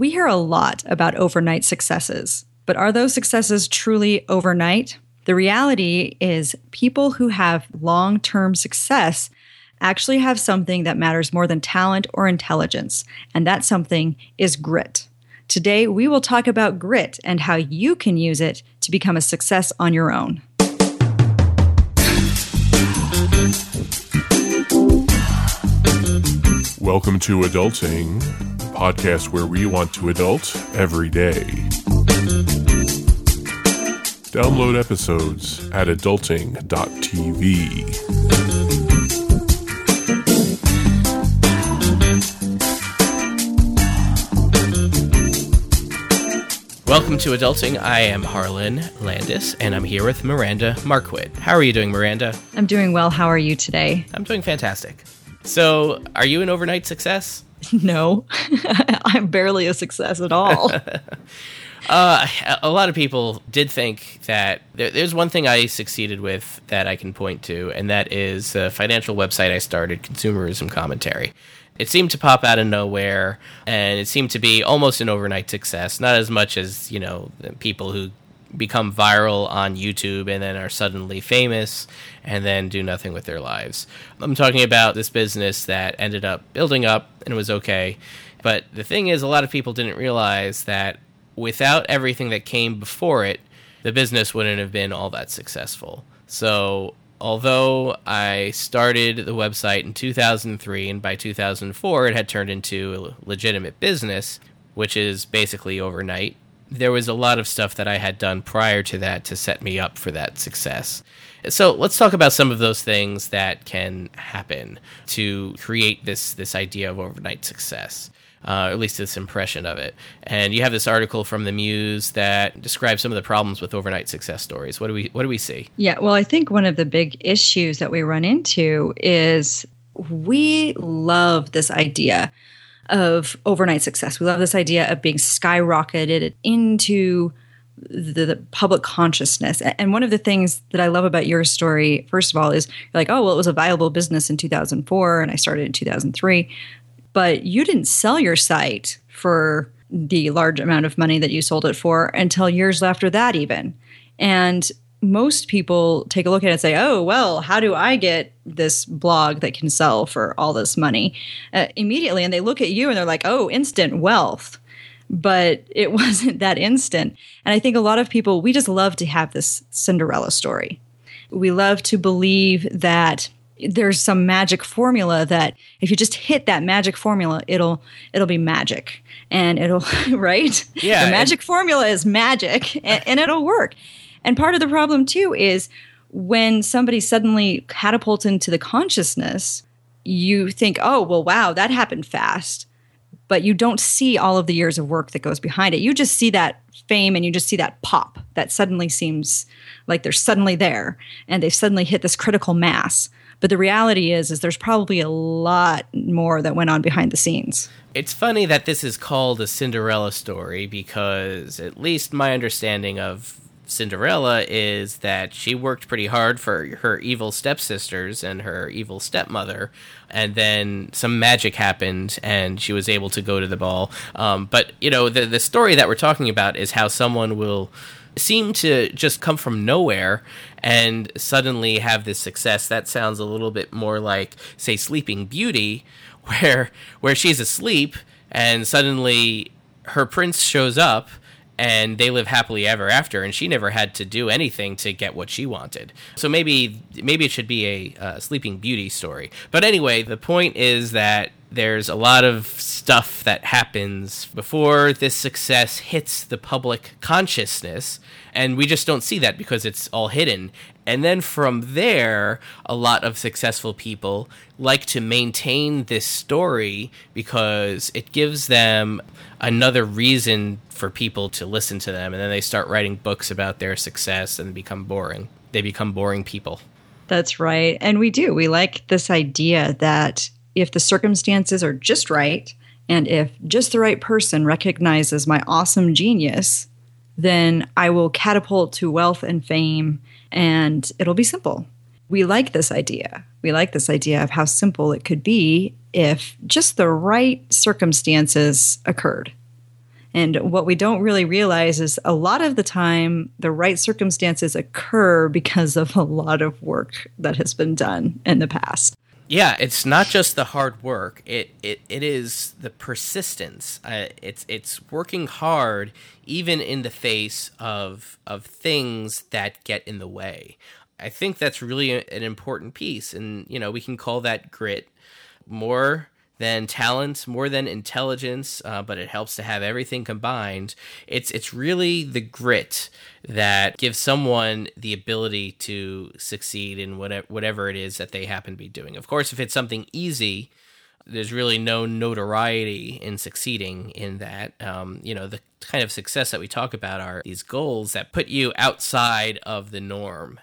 We hear a lot about overnight successes, but are those successes truly overnight? The reality is, people who have long term success actually have something that matters more than talent or intelligence, and that something is grit. Today, we will talk about grit and how you can use it to become a success on your own. Welcome to Adulting, podcast where we want to adult every day. Download episodes at adulting.tv. Welcome to Adulting. I am Harlan Landes, and I'm here with Miranda Marquit. How are you doing, Miranda? I'm doing well. How are you today? I'm doing fantastic. So, are you an overnight success? No, I'm barely a success at all. Uh, a lot of people did think that there, there's one thing I succeeded with that I can point to, and that is a financial website I started, Consumerism Commentary. It seemed to pop out of nowhere, and it seemed to be almost an overnight success. Not as much as you know people who become viral on YouTube and then are suddenly famous and then do nothing with their lives. I'm talking about this business that ended up building up and was okay. But the thing is, a lot of people didn't realize that without everything that came before it, the business wouldn't have been all that successful. So, although I started the website in 2003 and by 2004 it had turned into a legitimate business, which is basically overnight, there was a lot of stuff that I had done prior to that to set me up for that success. So let's talk about some of those things that can happen to create this this idea of overnight success. Uh, or at least this impression of it. And you have this article from the Muse that describes some of the problems with overnight success stories. What do we what do we see? Yeah, well, I think one of the big issues that we run into is we love this idea of overnight success. We love this idea of being skyrocketed into the, the, public consciousness. And one of the things that I love about your story, first of all, is like, oh, well, it was a viable business in 2004 and I started in 2003, but you didn't sell your site for the large amount of money that you sold it for until years after that, even. And most people take a look at it and say, oh, well, how do I get this blog that can sell for all this money uh, immediately? And they look at you and they're like, oh, instant wealth. But it wasn't that instant. And I think a lot of people, we just love to have this Cinderella story. We love to believe that there's some magic formula that if you just hit that magic formula it'll it'll be magic and it'll right yeah the magic formula is magic and, and it'll work and part of the problem too is when somebody suddenly catapults into the consciousness, you think, oh, well, wow, that happened fast. But you don't see all of the years of work that goes behind it. You just see that fame and you just see that pop that suddenly seems like they're suddenly there and they've suddenly hit this critical mass. But the reality is, is there's probably a lot more that went on behind the scenes. It's funny that this is called a Cinderella story because, at least my understanding of Cinderella is that she worked pretty hard for her evil stepsisters and her evil stepmother, and then some magic happened and she was able to go to the ball. Um, but you know, the the story that we're talking about is how someone will seem to just come from nowhere and suddenly have this success. That sounds a little bit more like, say, Sleeping Beauty, where where she's asleep and suddenly her prince shows up and they live happily ever after and she never had to do anything to get what she wanted. So maybe maybe it should be a uh, sleeping beauty story. But anyway the point is that there's a lot of stuff that happens before this success hits the public consciousness and we just don't see that because it's all hidden and then from there, a lot of successful people like to maintain this story because it gives them another reason for people to listen to them. And then they start writing books about their success and become boring. They become boring people. That's right. And we do. We like this idea that if the circumstances are just right, and if just the right person recognizes my awesome genius, then I will catapult to wealth and fame and it'll be simple. We like this idea. We like this idea of how simple it could be if just the right circumstances occurred. And what we don't really realize is a lot of the time, the right circumstances occur because of a lot of work that has been done in the past. Yeah, it's not just the hard work. It it, it is the persistence. Uh, it's it's working hard even in the face of of things that get in the way. I think that's really a, an important piece, and you know we can call that grit more than talent, more than intelligence, uh, but it helps to have everything combined. It's it's really the grit that gives someone the ability to succeed in whatever whatever it is that they happen to be doing. Of course, if it's something easy, there's really no notoriety in succeeding in that. Um, you know, the kind of success that we talk about are these goals that put you outside of the norm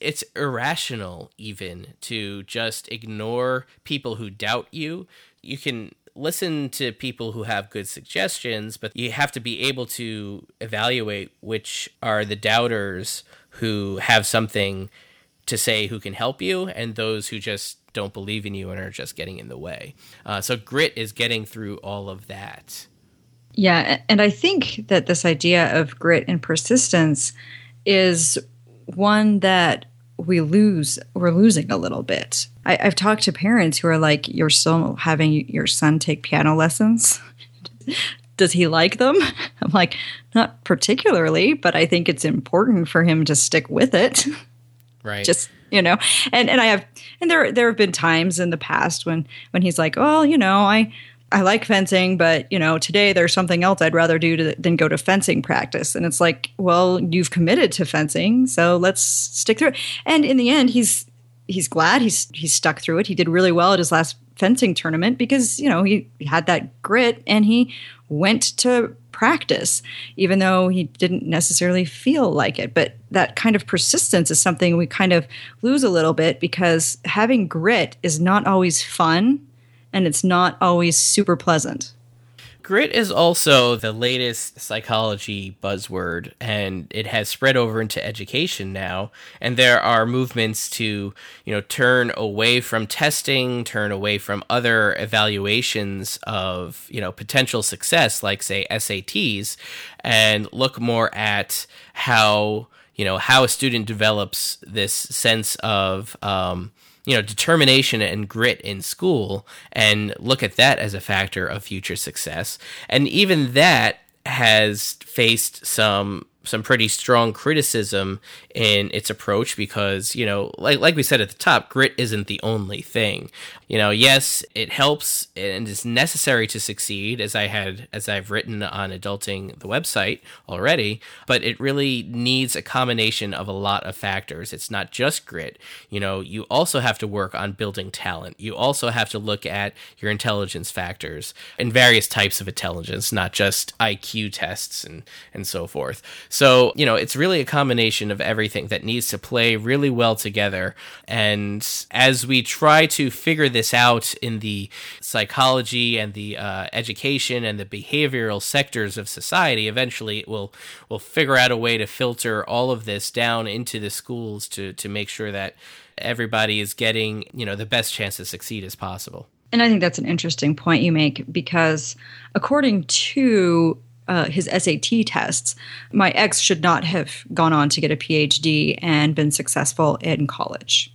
it's irrational even to just ignore people who doubt you. You can listen to people who have good suggestions, but you have to be able to evaluate which are the doubters who have something to say who can help you and those who just don't believe in you and are just getting in the way. Uh, so grit is getting through all of that. Yeah, and I think that this idea of grit and persistence is one that we lose we're losing a little bit. I, have talked to parents who are like you're still having your son take piano lessons. Does he like them? I'm like not particularly but i think it's important for him to stick with it. Right. Just you know and and i have and there there have been times in the past when when he's like oh you know i I like fencing, but you know, today there's something else I'd rather do to, than go to fencing practice. And it's like, well, you've committed to fencing, so let's stick through it. And in the end, he's he's glad he's he's stuck through it. He did really well at his last fencing tournament because you know he had that grit and he went to practice, even though he didn't necessarily feel like it. But that kind of persistence is something we kind of lose a little bit because having grit is not always fun and it's not always super pleasant. Grit is also the latest psychology buzzword, and it has spread over into education now. And there are movements to, you know, turn away from testing, turn away from other evaluations of, you know, potential success, like say SATs, and look more at how, you know, how a student develops this sense of, um, you know determination and grit in school and look at that as a factor of future success. And even that has faced some some pretty strong criticism in its approach because you know like like we said at the top grit isn't the only thing. You know yes it helps and is necessary to succeed as i had as i've written on adulting the website already but it really needs a combination of a lot of factors. It's not just grit. You know you also have to work on building talent. You also have to look at your intelligence factors and various types of intelligence not just iq tests and and so forth so, you know, it's really a combination of everything that needs to play really well together. And as we try to figure this out in the psychology and the uh, education and the behavioral sectors of society, eventually it will will figure out a way to filter all of this down into the schools to to make sure that everybody is getting, you know, the best chance to succeed as possible. And I think that's an interesting point you make because according to uh, his SAT tests, my ex should not have gone on to get a PhD and been successful in college.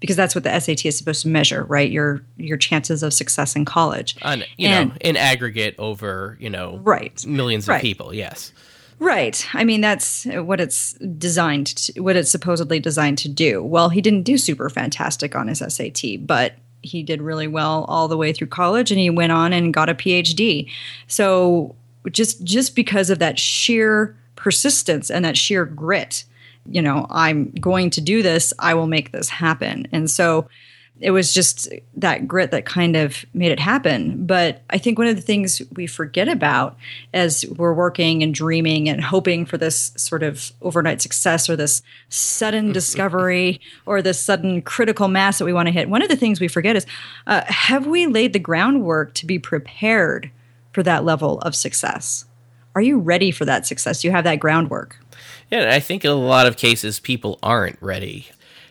Because that's what the SAT is supposed to measure, right? Your your chances of success in college. On, you and, know, in aggregate over, you know, right. millions of people, yes. Right. I mean, that's what it's designed to, what it's supposedly designed to do. Well, he didn't do super fantastic on his SAT, but he did really well all the way through college and he went on and got a PhD. So just just because of that sheer persistence and that sheer grit you know i'm going to do this i will make this happen. And so it was just that grit that kind of made it happen. But i think one of the things we forget about as we're working and dreaming and hoping for this sort of overnight success or this sudden discovery or this sudden critical mass that we want to hit one of the things we forget is uh, have we laid the groundwork to be prepared for that level of success? Are you ready for that success? Do you have that groundwork? Yeah, I think in a lot of cases people aren't ready.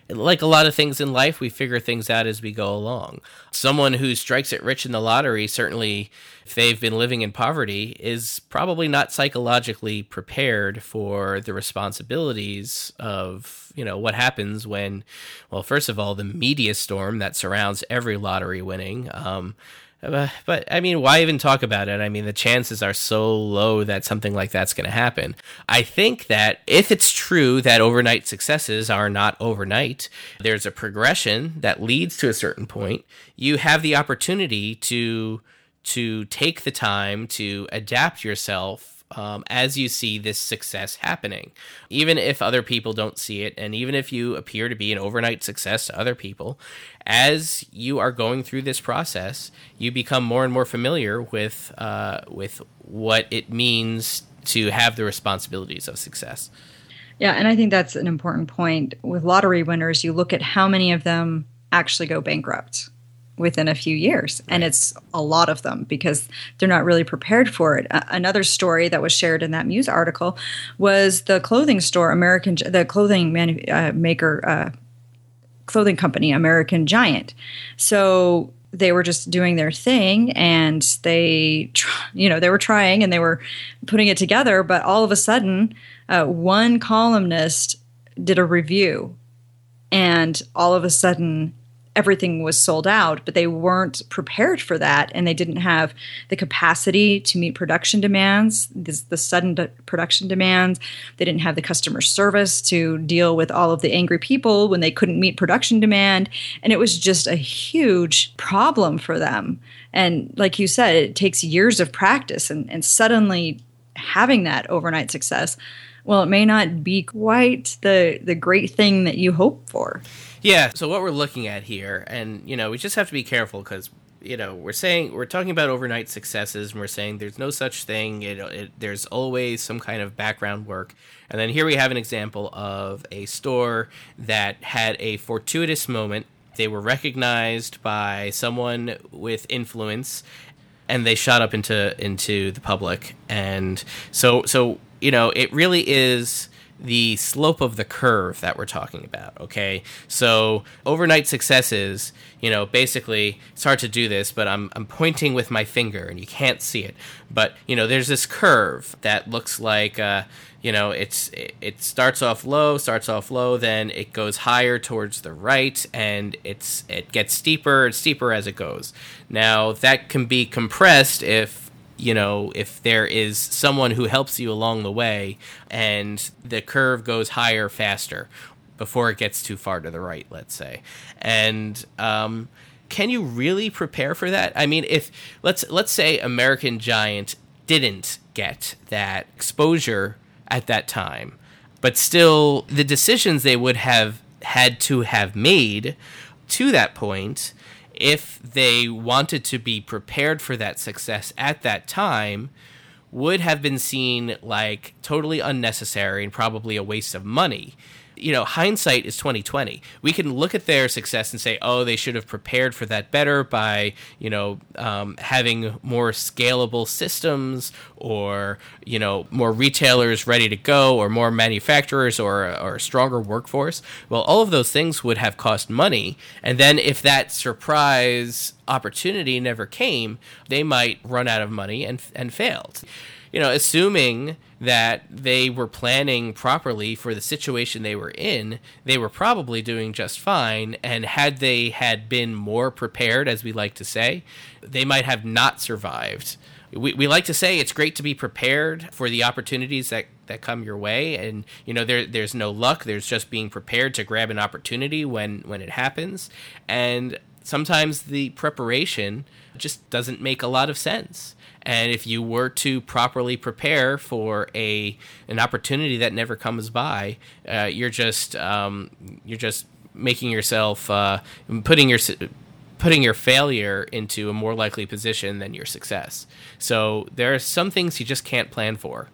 like a lot of things in life, we figure things out as we go along. Someone who strikes it rich in the lottery, certainly, if they've been living in poverty, is probably not psychologically prepared for the responsibilities of, you know, what happens when, well, first of all, the media storm that surrounds every lottery winning. Um, uh, but I mean, why even talk about it? I mean, the chances are so low that something like that's going to happen. I think that if it's true that overnight successes are not overnight, there's a progression that leads to a certain point. You have the opportunity to to take the time to adapt yourself um, as you see this success happening. Even if other people don't see it, and even if you appear to be an overnight success to other people, as you are going through this process, you become more and more familiar with uh, with what it means to have the responsibilities of success. Yeah, and I think that's an important point. With lottery winners, you look at how many of them actually go bankrupt within a few years. Right. And it's a lot of them because they're not really prepared for it. Uh, another story that was shared in that Muse article was the clothing store, American, the clothing manu- uh, maker, uh, clothing company, American Giant. So they were just doing their thing and they, you know, they were trying and they were putting it together. But all of a sudden, uh, one columnist did a review and all of a sudden everything was sold out, but they weren't prepared for that, and they didn't have the capacity to meet production demands, this, the sudden de- production demands. They didn't have the customer service to deal with all of the angry people when they couldn't meet production demand, and it was just a huge problem for them. And like you said, it takes years of practice, and, and suddenly having that overnight success well, it may not be quite the the great thing that you hope for. Yeah. So what we're looking at here, and you know, we just have to be careful because you know we're saying we're talking about overnight successes, and we're saying there's no such thing. Know, it, there's always some kind of background work, and then here we have an example of a store that had a fortuitous moment. They were recognized by someone with influence, and they shot up into into the public. And so so you know, it really is the slope of the curve that we're talking about. Okay, so overnight successes, you know, basically it's hard to do this, but I'm I'm pointing with my finger and you can't see it, but you know, there's this curve that looks like. Uh, you know, it's it starts off low, starts off low, then it goes higher towards the right, and it's it gets steeper and steeper as it goes. Now that can be compressed if you know, if there is someone who helps you along the way and the curve goes higher faster before it gets too far to the right, let's say. And um, can you really prepare for that? I mean, if let's let's say American Giant didn't get that exposure at that time, but still the decisions they would have had to have made to that point if they wanted to be prepared for that success at that time, would have been seen like totally unnecessary and probably a waste of money you know, hindsight is twenty twenty. We can look at their success and say, oh, they should have prepared for that better by, you know, um, having more scalable systems, or you know, more retailers ready to go, or more manufacturers, or or a stronger workforce. Well, all of those things would have cost money, and then if that surprise opportunity never came, they might run out of money and and failed. You know, assuming that they were planning properly for the situation they were in, they were probably doing just fine. And had they had been more prepared, as we like to say, they might have not survived. We, we like to say it's great to be prepared for the opportunities that, that come your way. And, you know, there, there's no luck. There's just being prepared to grab an opportunity when, when it happens. And sometimes the preparation just doesn't make a lot of sense. And if you were to properly prepare for a an opportunity that never comes by, uh, you're just um, you're just making yourself uh, putting your putting your failure into a more likely position than your success. So there are some things you just can't plan for.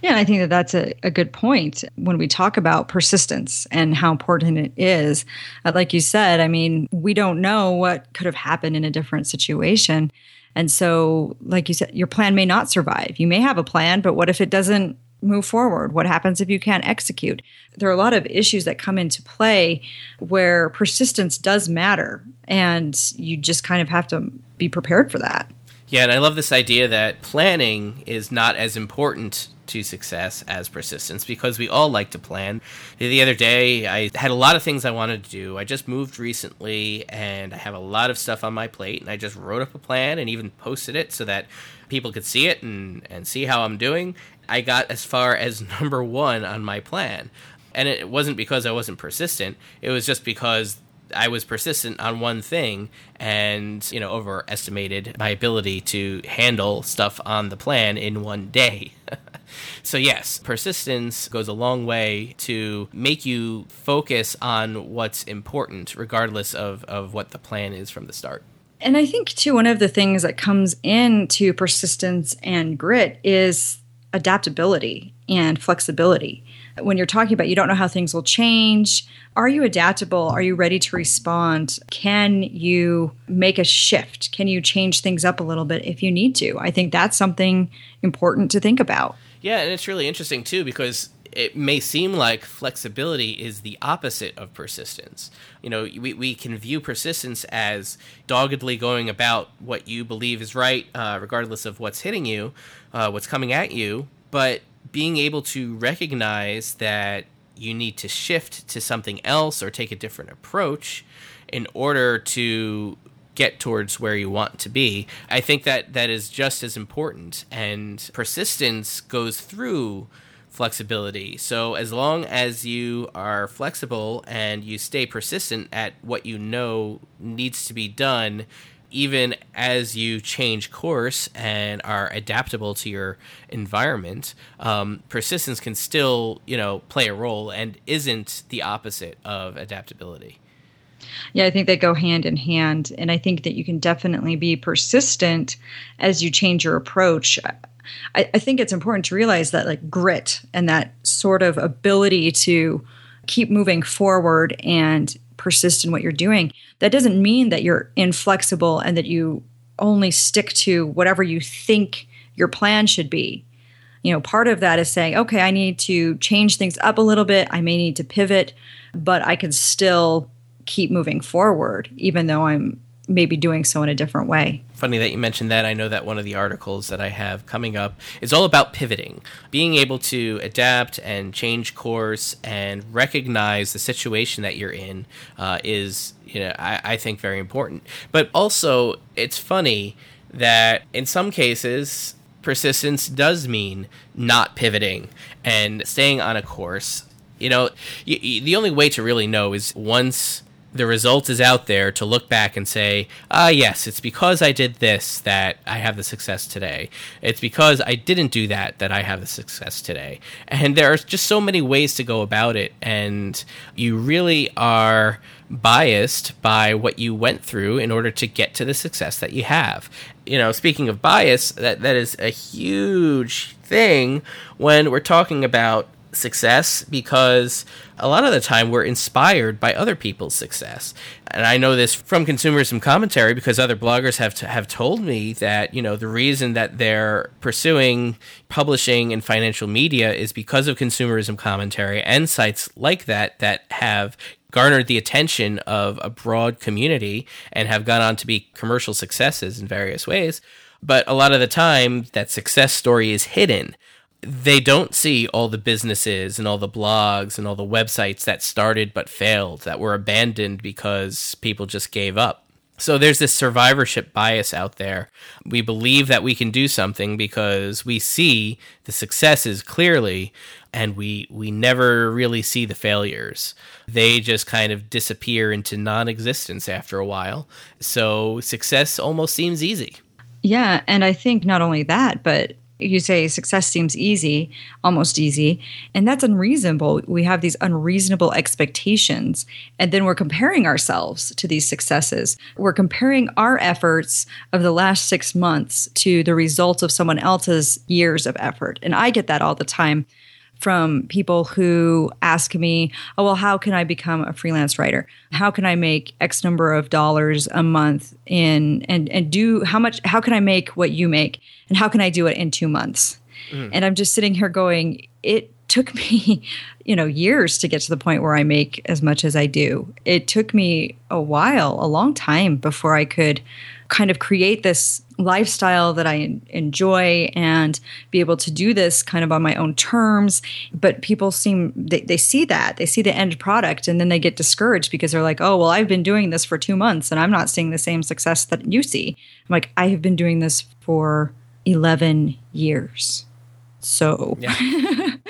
Yeah, and I think that that's a, a good point when we talk about persistence and how important it is. Uh, like you said, I mean, we don't know what could have happened in a different situation. And so, like you said, your plan may not survive. You may have a plan, but what if it doesn't move forward? What happens if you can't execute? There are a lot of issues that come into play where persistence does matter, and you just kind of have to be prepared for that. Yeah, and I love this idea that planning is not as important to success as persistence because we all like to plan. The other day, I had a lot of things I wanted to do. I just moved recently and I have a lot of stuff on my plate, and I just wrote up a plan and even posted it so that people could see it and, and see how I'm doing. I got as far as number one on my plan. And it wasn't because I wasn't persistent, it was just because I was persistent on one thing and, you know, overestimated my ability to handle stuff on the plan in one day. so, yes, persistence goes a long way to make you focus on what's important, regardless of, of what the plan is from the start. And I think, too, one of the things that comes into persistence and grit is adaptability and flexibility. When you're talking about you don't know how things will change, are you adaptable? Are you ready to respond? Can you make a shift? Can you change things up a little bit if you need to? I think that's something important to think about. Yeah, and it's really interesting too because it may seem like flexibility is the opposite of persistence. You know, we, we can view persistence as doggedly going about what you believe is right, uh, regardless of what's hitting you, uh, what's coming at you. But being able to recognize that you need to shift to something else or take a different approach in order to get towards where you want to be. I think that that is just as important and persistence goes through flexibility. So as long as you are flexible and you stay persistent at what you know needs to be done, even as you change course and are adaptable to your environment, um, persistence can still, you know, play a role and isn't the opposite of adaptability. Yeah, I think they go hand in hand. And I think that you can definitely be persistent as you change your approach. I, I think it's important to realize that, like, grit and that sort of ability to keep moving forward and persist in what you're doing, that doesn't mean that you're inflexible and that you only stick to whatever you think your plan should be. You know, part of that is saying, okay, I need to change things up a little bit. I may need to pivot, but I can still keep moving forward, even though I'm maybe doing so in a different way. Funny that you mentioned that. I know that one of the articles that I have coming up is all about pivoting, being able to adapt and change course and recognize the situation that you're in uh, is, you know, I, I think very important. But also, it's funny that in some cases, persistence does mean not pivoting and staying on a course. You know, y- y- the only way to really know is once the result is out there to look back and say, ah, yes, it's because I did this that I have the success today. It's because I didn't do that that I have the success today. And there are just so many ways to go about it. And you really are biased by what you went through in order to get to the success that you have. You know, speaking of bias, that, that is a huge thing when we're talking about success because a lot of the time we're inspired by other people's success. And I know this from consumerism commentary because other bloggers have to, have told me that, you know, the reason that they're pursuing publishing and financial media is because of consumerism commentary and sites like that that have garnered the attention of a broad community and have gone on to be commercial successes in various ways. But a lot of the time, that success story is hidden they don't see all the businesses and all the blogs and all the websites that started but failed, that were abandoned because people just gave up. So there's this survivorship bias out there. We believe that we can do something because we see the successes clearly and we we never really see the failures. They just kind of disappear into non-existence after a while. So success almost seems easy. Yeah, and I think not only that, but you say success seems easy, almost easy, and that's unreasonable. We have these unreasonable expectations, and then we're comparing ourselves to these successes. We're comparing our efforts of the last six months to the results of someone else's years of effort. And I get that all the time from people who ask me, oh, well, how can I become a freelance writer? How can I make X number of dollars a month in and, and do how much, how can I make what you make? And how can I do it in two months? Mm. And I'm just sitting here going, it took me, you know, years to get to the point where I make as much as I do. It took me a while, a long time before I could kind of create this lifestyle that I enjoy and be able to do this kind of on my own terms. But people seem, they, they see that, they see the end product, and then they get discouraged because they're like, oh, well, I've been doing this for two months and I'm not seeing the same success that you see. I'm like, I have been doing this for 11 years. So, Yeah.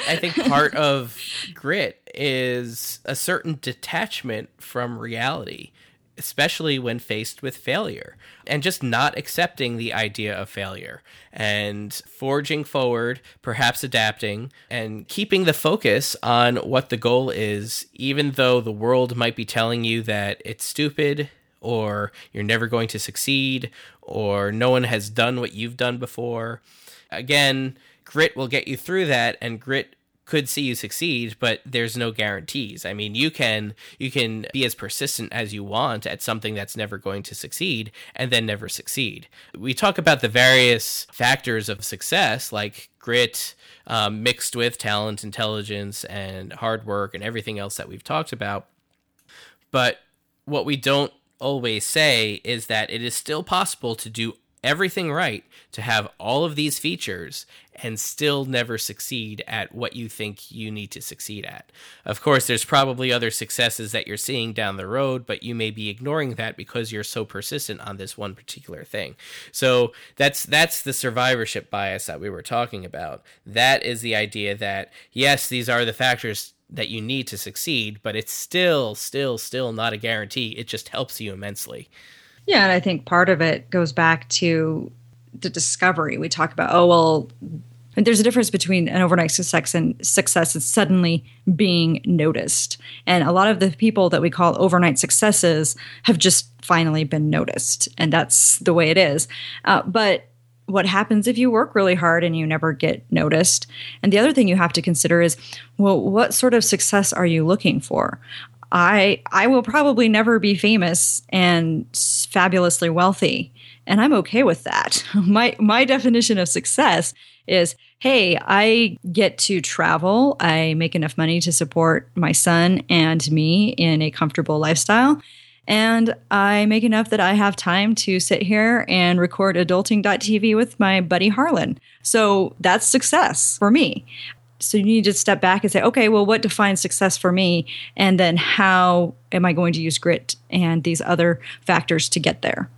I think part of grit is a certain detachment from reality, especially when faced with failure, and just not accepting the idea of failure and forging forward, perhaps adapting, and keeping the focus on what the goal is, even though the world might be telling you that it's stupid or you're never going to succeed or no one has done what you've done before. Again, grit will get you through that and grit could see you succeed but there's no guarantees. I mean you can you can be as persistent as you want at something that's never going to succeed and then never succeed. We talk about the various factors of success like grit um, mixed with talent intelligence and hard work and everything else that we've talked about. But what we don't always say is that it is still possible to do everything right to have all of these features and still never succeed at what you think you need to succeed at. Of course, there's probably other successes that you're seeing down the road, but you may be ignoring that because you're so persistent on this one particular thing. So that's that's the survivorship bias that we were talking about. That is the idea that yes, these are the factors that you need to succeed, but it's still still still not a guarantee. It just helps you immensely. Yeah, and I think part of it goes back to the discovery. We talk about, oh, well, there's a difference between an overnight success and success and suddenly being noticed. And a lot of the people that we call overnight successes have just finally been noticed. And that's the way it is. Uh, but what happens if you work really hard and you never get noticed? And the other thing you have to consider is, well, what sort of success are you looking for? I I will probably never be famous and fabulously wealthy, and I'm okay with that. My my definition of success is hey, I get to travel, I make enough money to support my son and me in a comfortable lifestyle, and I make enough that I have time to sit here and record adulting.tv with my buddy Harlan. So that's success for me so you need to step back and say okay well what defines success for me? And then how am i going to use grit and these other factors to get there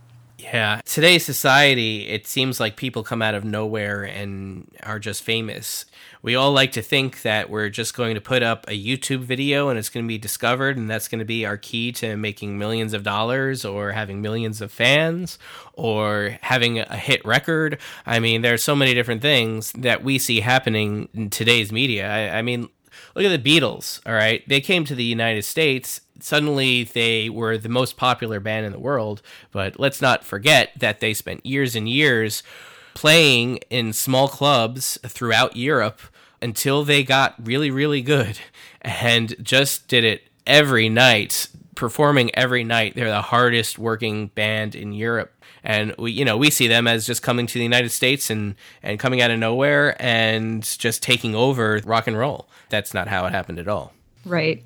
yeah today's society it seems like people come out of nowhere and are just famous we all like to think that we're just going to put up a YouTube video and it's going to be discovered, and that's going to be our key to making millions of dollars or having millions of fans or having a hit record. I mean, there are so many different things that we see happening in today's media. I, I mean, look at the Beatles, all right? They came to the United States. Suddenly, they were the most popular band in the world. But let's not forget that they spent years and years playing in small clubs throughout Europe until they got really, really good and just did it every night, performing every night. They're the hardest working band in Europe. And we, you know, we see them as just coming to the United States and, and coming out of nowhere and just taking over rock and roll. That's not how it happened at all. Right.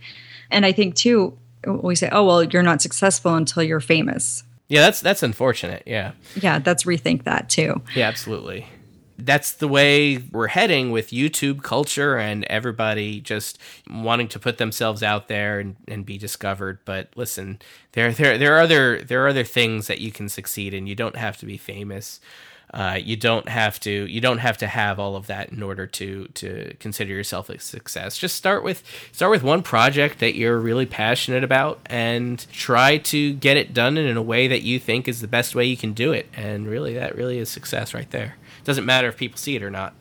And I think too, we say, oh, well, you're not successful until you're famous. Yeah, that's that's unfortunate. Yeah. Yeah, that's rethink that too. Yeah, absolutely. That's the way we're heading with YouTube culture and everybody just wanting to put themselves out there and, and be discovered. But listen, there there there are other there are other things that you can succeed in. You don't have to be famous. Uh, you don't have to you don't have to have all of that in order to to consider yourself a success. Just start with start with one project that you're really passionate about and try to get it done in a way that you think is the best way you can do it. And really, that really is success right there. It Doesn't matter if people see it or not.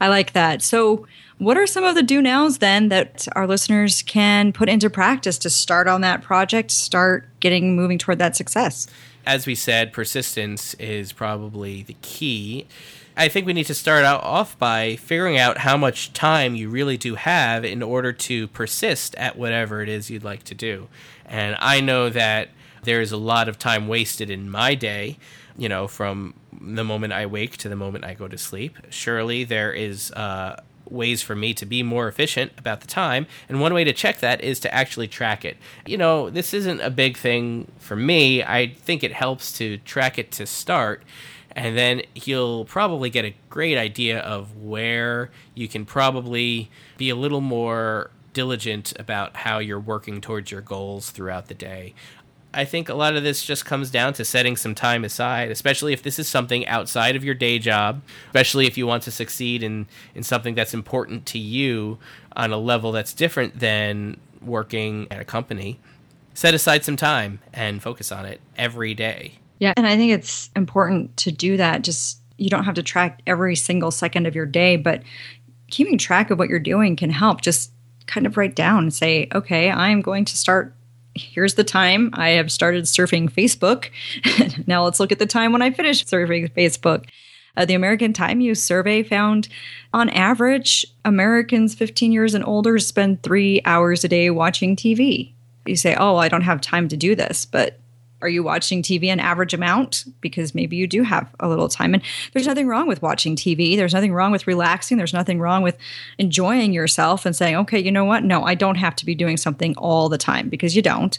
I like that. So, what are some of the do nows then that our listeners can put into practice to start on that project, start getting moving toward that success? As we said, persistence is probably the key. I think we need to start out off by figuring out how much time you really do have in order to persist at whatever it is you'd like to do. And I know that there is a lot of time wasted in my day you know, from the moment I wake to the moment I go to sleep. Surely there is uh, ways for me to be more efficient about the time. And one way to check that is to actually track it. You know, this isn't a big thing for me. I think it helps to track it to start. And then you'll probably get a great idea of where you can probably be a little more diligent about how you're working towards your goals throughout the day. I think a lot of this just comes down to setting some time aside, especially if this is something outside of your day job, especially if you want to succeed in, in something that's important to you on a level that's different than working at a company. Set aside some time and focus on it every day. Yeah, and I think it's important to do that. Just you don't have to track every single second of your day, but keeping track of what you're doing can help. Just kind of write down and say, okay, I'm going to start here's the time I have started surfing Facebook. now let's look at the time when I finished surfing Facebook. Uh, the American Time Use Survey found on average, Americans 15 years and older spend three hours a day watching TV. You say, oh, I don't have time to do this, but are you watching TV an average amount? Because maybe you do have a little time. And there's nothing wrong with watching TV. There's nothing wrong with relaxing. There's nothing wrong with enjoying yourself and saying, okay, you know what? No, I don't have to be doing something all the time because you don't.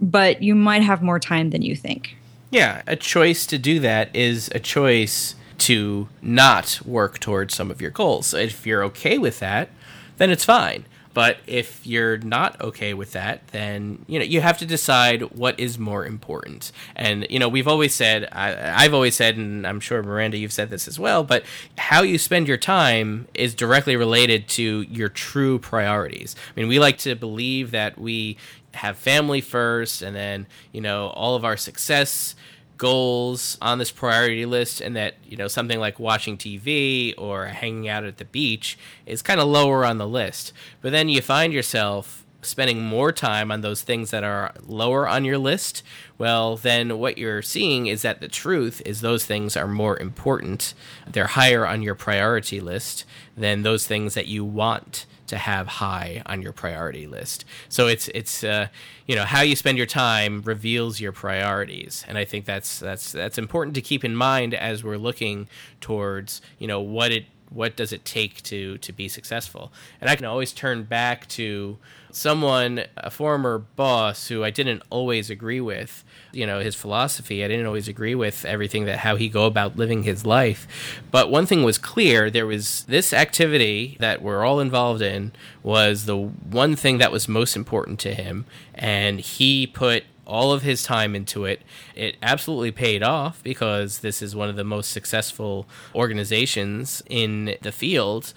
But you might have more time than you think. Yeah, a choice to do that is a choice to not work towards some of your goals. If you're okay with that, then it's fine. But if you're not okay with that, then you know you have to decide what is more important. And you know we've always said, I, I've always said, and I'm sure Miranda, you've said this as well. But how you spend your time is directly related to your true priorities. I mean, we like to believe that we have family first, and then you know all of our success goals on this priority list and that you know something like watching TV or hanging out at the beach is kind of lower on the list. But then you find yourself spending more time on those things that are lower on your list. Well then what you're seeing is that the truth is those things are more important. They're higher on your priority list than those things that you want to have high on your priority list. So it's it's uh, you know how you spend your time reveals your priorities, and I think that's that's that's important to keep in mind as we're looking towards you know what it what does it take to to be successful. And I can always turn back to someone, a former boss who I didn't always agree with, you know, his philosophy. I didn't always agree with everything that how he go about living his life. But one thing was clear, there was this activity that we're all involved in was the one thing that was most important to him and he put all of his time into it. It absolutely paid off because this is one of the most successful organizations in the field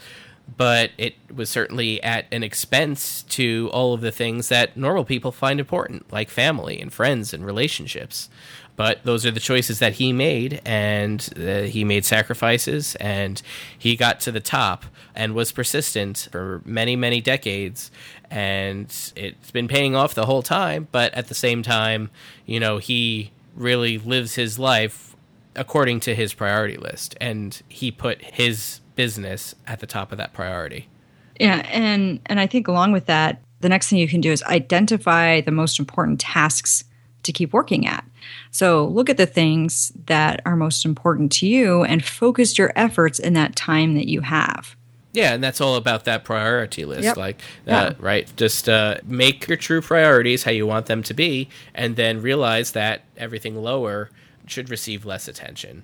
but it was certainly at an expense to all of the things that normal people find important, like family and friends and relationships. But those are the choices that he made, and uh, he made sacrifices, and he got to the top and was persistent for many, many decades. And it's been paying off the whole time, but at the same time, you know, he really lives his life according to his priority list, and he put his business at the top of that priority. Yeah, and and I think along with that, the next thing you can do is identify the most important tasks to keep working at. So look at the things that are most important to you and focus your efforts in that time that you have. Yeah, and that's all about that priority list. Yep. Like, uh, yeah. right? Just uh, make your true priorities how you want them to be, and then realize that everything lower should receive less attention.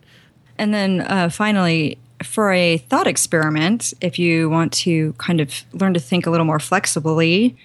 And then uh, finally, for a thought experiment, if you want to kind of learn to think a little more flexibly,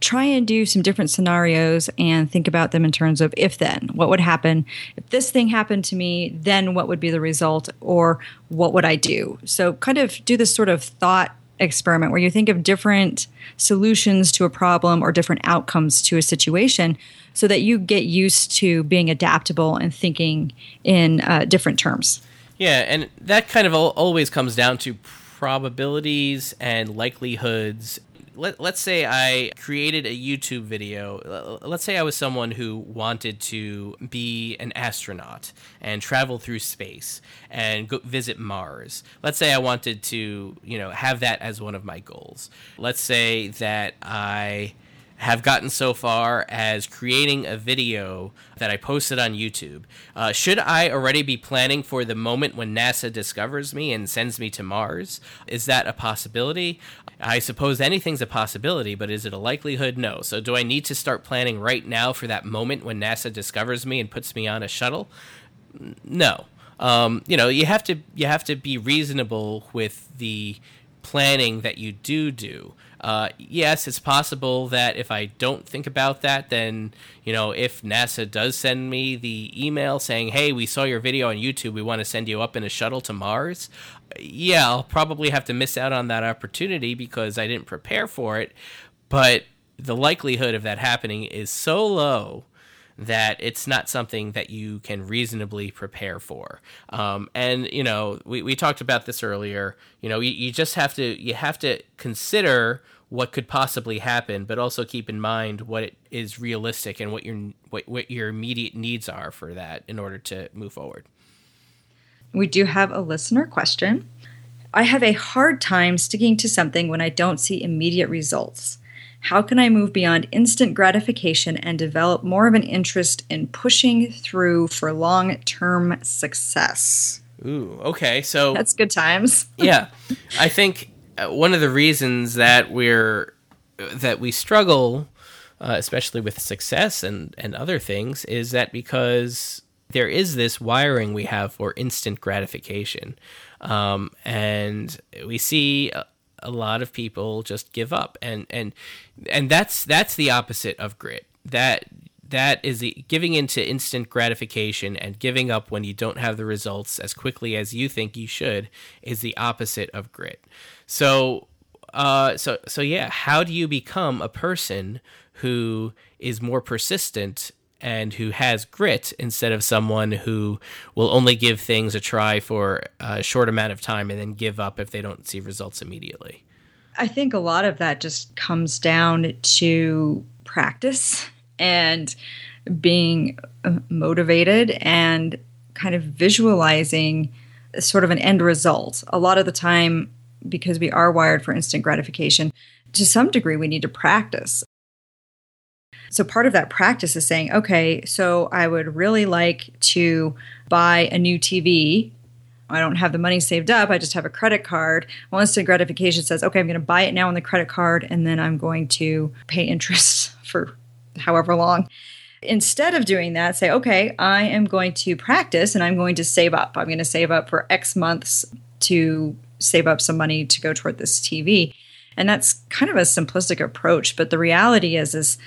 try and do some different scenarios and think about them in terms of if then. What would happen if this thing happened to me? Then what would be the result? Or what would I do? So, kind of do this sort of thought experiment where you think of different solutions to a problem or different outcomes to a situation so that you get used to being adaptable and thinking in uh, different terms. Yeah, and that kind of always comes down to probabilities and likelihoods. Let, let's say I created a YouTube video. Let's say I was someone who wanted to be an astronaut and travel through space and go visit Mars. Let's say I wanted to, you know, have that as one of my goals. Let's say that I have gotten so far as creating a video that I posted on YouTube. Uh, should I already be planning for the moment when NASA discovers me and sends me to Mars? Is that a possibility? I suppose anything's a possibility, but is it a likelihood? No. So, do I need to start planning right now for that moment when NASA discovers me and puts me on a shuttle? No. Um, you know, you have to you have to be reasonable with the planning that you do do. Uh, yes, it's possible that if I don't think about that, then, you know, if NASA does send me the email saying, hey, we saw your video on YouTube, we want to send you up in a shuttle to Mars, yeah, I'll probably have to miss out on that opportunity because I didn't prepare for it. But the likelihood of that happening is so low that it's not something that you can reasonably prepare for. Um, and you know, we, we talked about this earlier. You know, you, you just have to you have to consider what could possibly happen, but also keep in mind what is realistic and what your what, what your immediate needs are for that in order to move forward. We do have a listener question. I have a hard time sticking to something when I don't see immediate results. How can I move beyond instant gratification and develop more of an interest in pushing through for long term success? Ooh, okay. So that's good times. yeah. I think uh, one of the reasons that we're that we struggle uh, especially with success and and other things is that because there is this wiring we have for instant gratification um, and we see a lot of people just give up. And and and that's that's the opposite of grit. That that is the giving into instant gratification and giving up when you don't have the results as quickly as you think you should is the opposite of grit. So uh so so yeah how do you become a person who is more persistent and who has grit instead of someone who will only give things a try for a short amount of time and then give up if they don't see results immediately. I think a lot of that just comes down to practice and being uh, motivated and kind of visualizing sort of an end result. A lot of the time, because we are wired for instant gratification, to some degree, we need to practice. So part of that practice is saying, okay, so I would really like to buy a new TV. I don't have the money saved up. I just have a credit card. Instant gratification says, okay, I'm going to buy it now on the credit card and then I'm going to pay interest for however long. Instead of doing that, say, okay, I am going to practice and I'm going to save up. I'm going to save up for X months to save up some money to go toward this TV. And that's kind of a simplistic approach, but the reality is is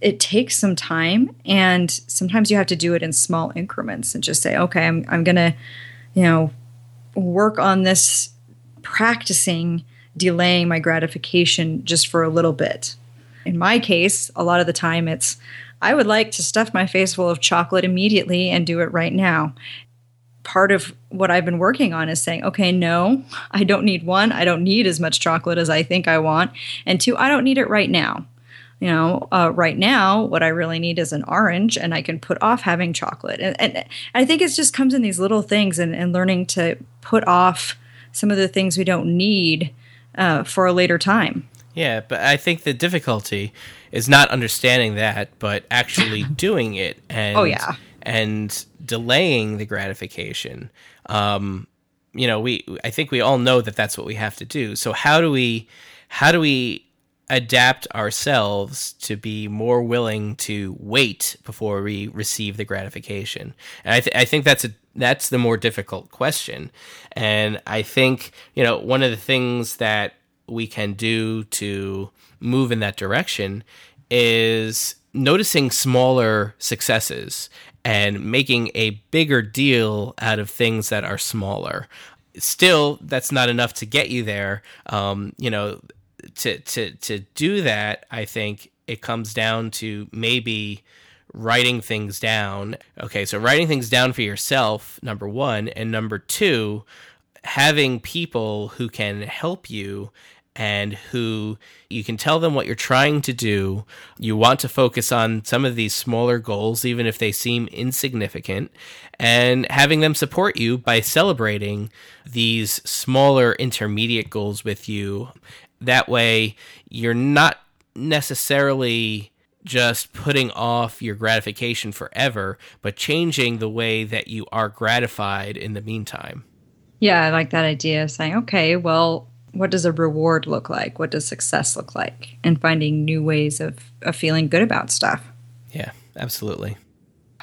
it takes some time and sometimes you have to do it in small increments and just say okay i'm, I'm gonna you know work on this practicing delaying my gratification just for a little bit. In my case a lot of the time it's i would like to stuff my face full of chocolate immediately and do it right now. Part of what i've been working on is saying okay no i don't need one. I don't need as much chocolate as i think i want. And two i don't need it right now you know, uh, right now, what I really need is an orange, and I can put off having chocolate. And, and I think it just comes in these little things and, and, learning to put off some of the things we don't need uh, for a later time. Yeah, but I think the difficulty is not understanding that, but actually doing it. And, oh, yeah. And delaying the gratification. Um, you know, we I think we all know that that's what we have to do. So how do we how do we adapt ourselves to be more willing to wait before we receive the gratification? And I, th- I think that's a that's the more difficult question. And I think you know one of the things that we can do to move in that direction is noticing smaller successes and making a bigger deal out of things that are smaller. Still, that's not enough to get you there. Um, you know, to to to do that, I think it comes down to maybe writing things down. Okay, so writing things down for yourself, number 1, and number 2, having people who can help you and who you can tell them what you're trying to do. You want to focus on some of these smaller goals, even if they seem insignificant, and having them support you by celebrating these smaller intermediate goals with you that way, you're not necessarily just putting off your gratification forever, but changing the way that you are gratified in the meantime. Yeah, I like that idea of saying, okay, well, what does a reward look like? What does success look like? And finding new ways of, of feeling good about stuff. Yeah, absolutely.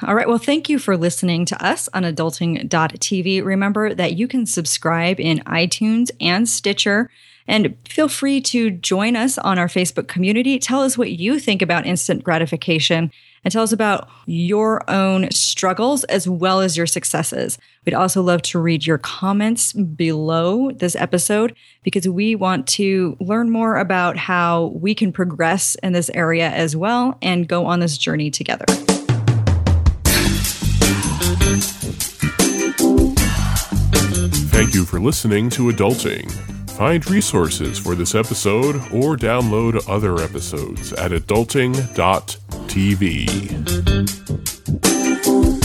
All right. Well, thank you for listening to us on adulting.tv. Remember that you can subscribe in iTunes and Stitcher. And feel free to join us on our Facebook community. Tell us what you think about instant gratification and tell us about your own struggles as well as your successes. We'd also love to read your comments below this episode because we want to learn more about how we can progress in this area as well and go on this journey together. you for listening to Adulting. Find resources for this episode or download other episodes at adulting.tv.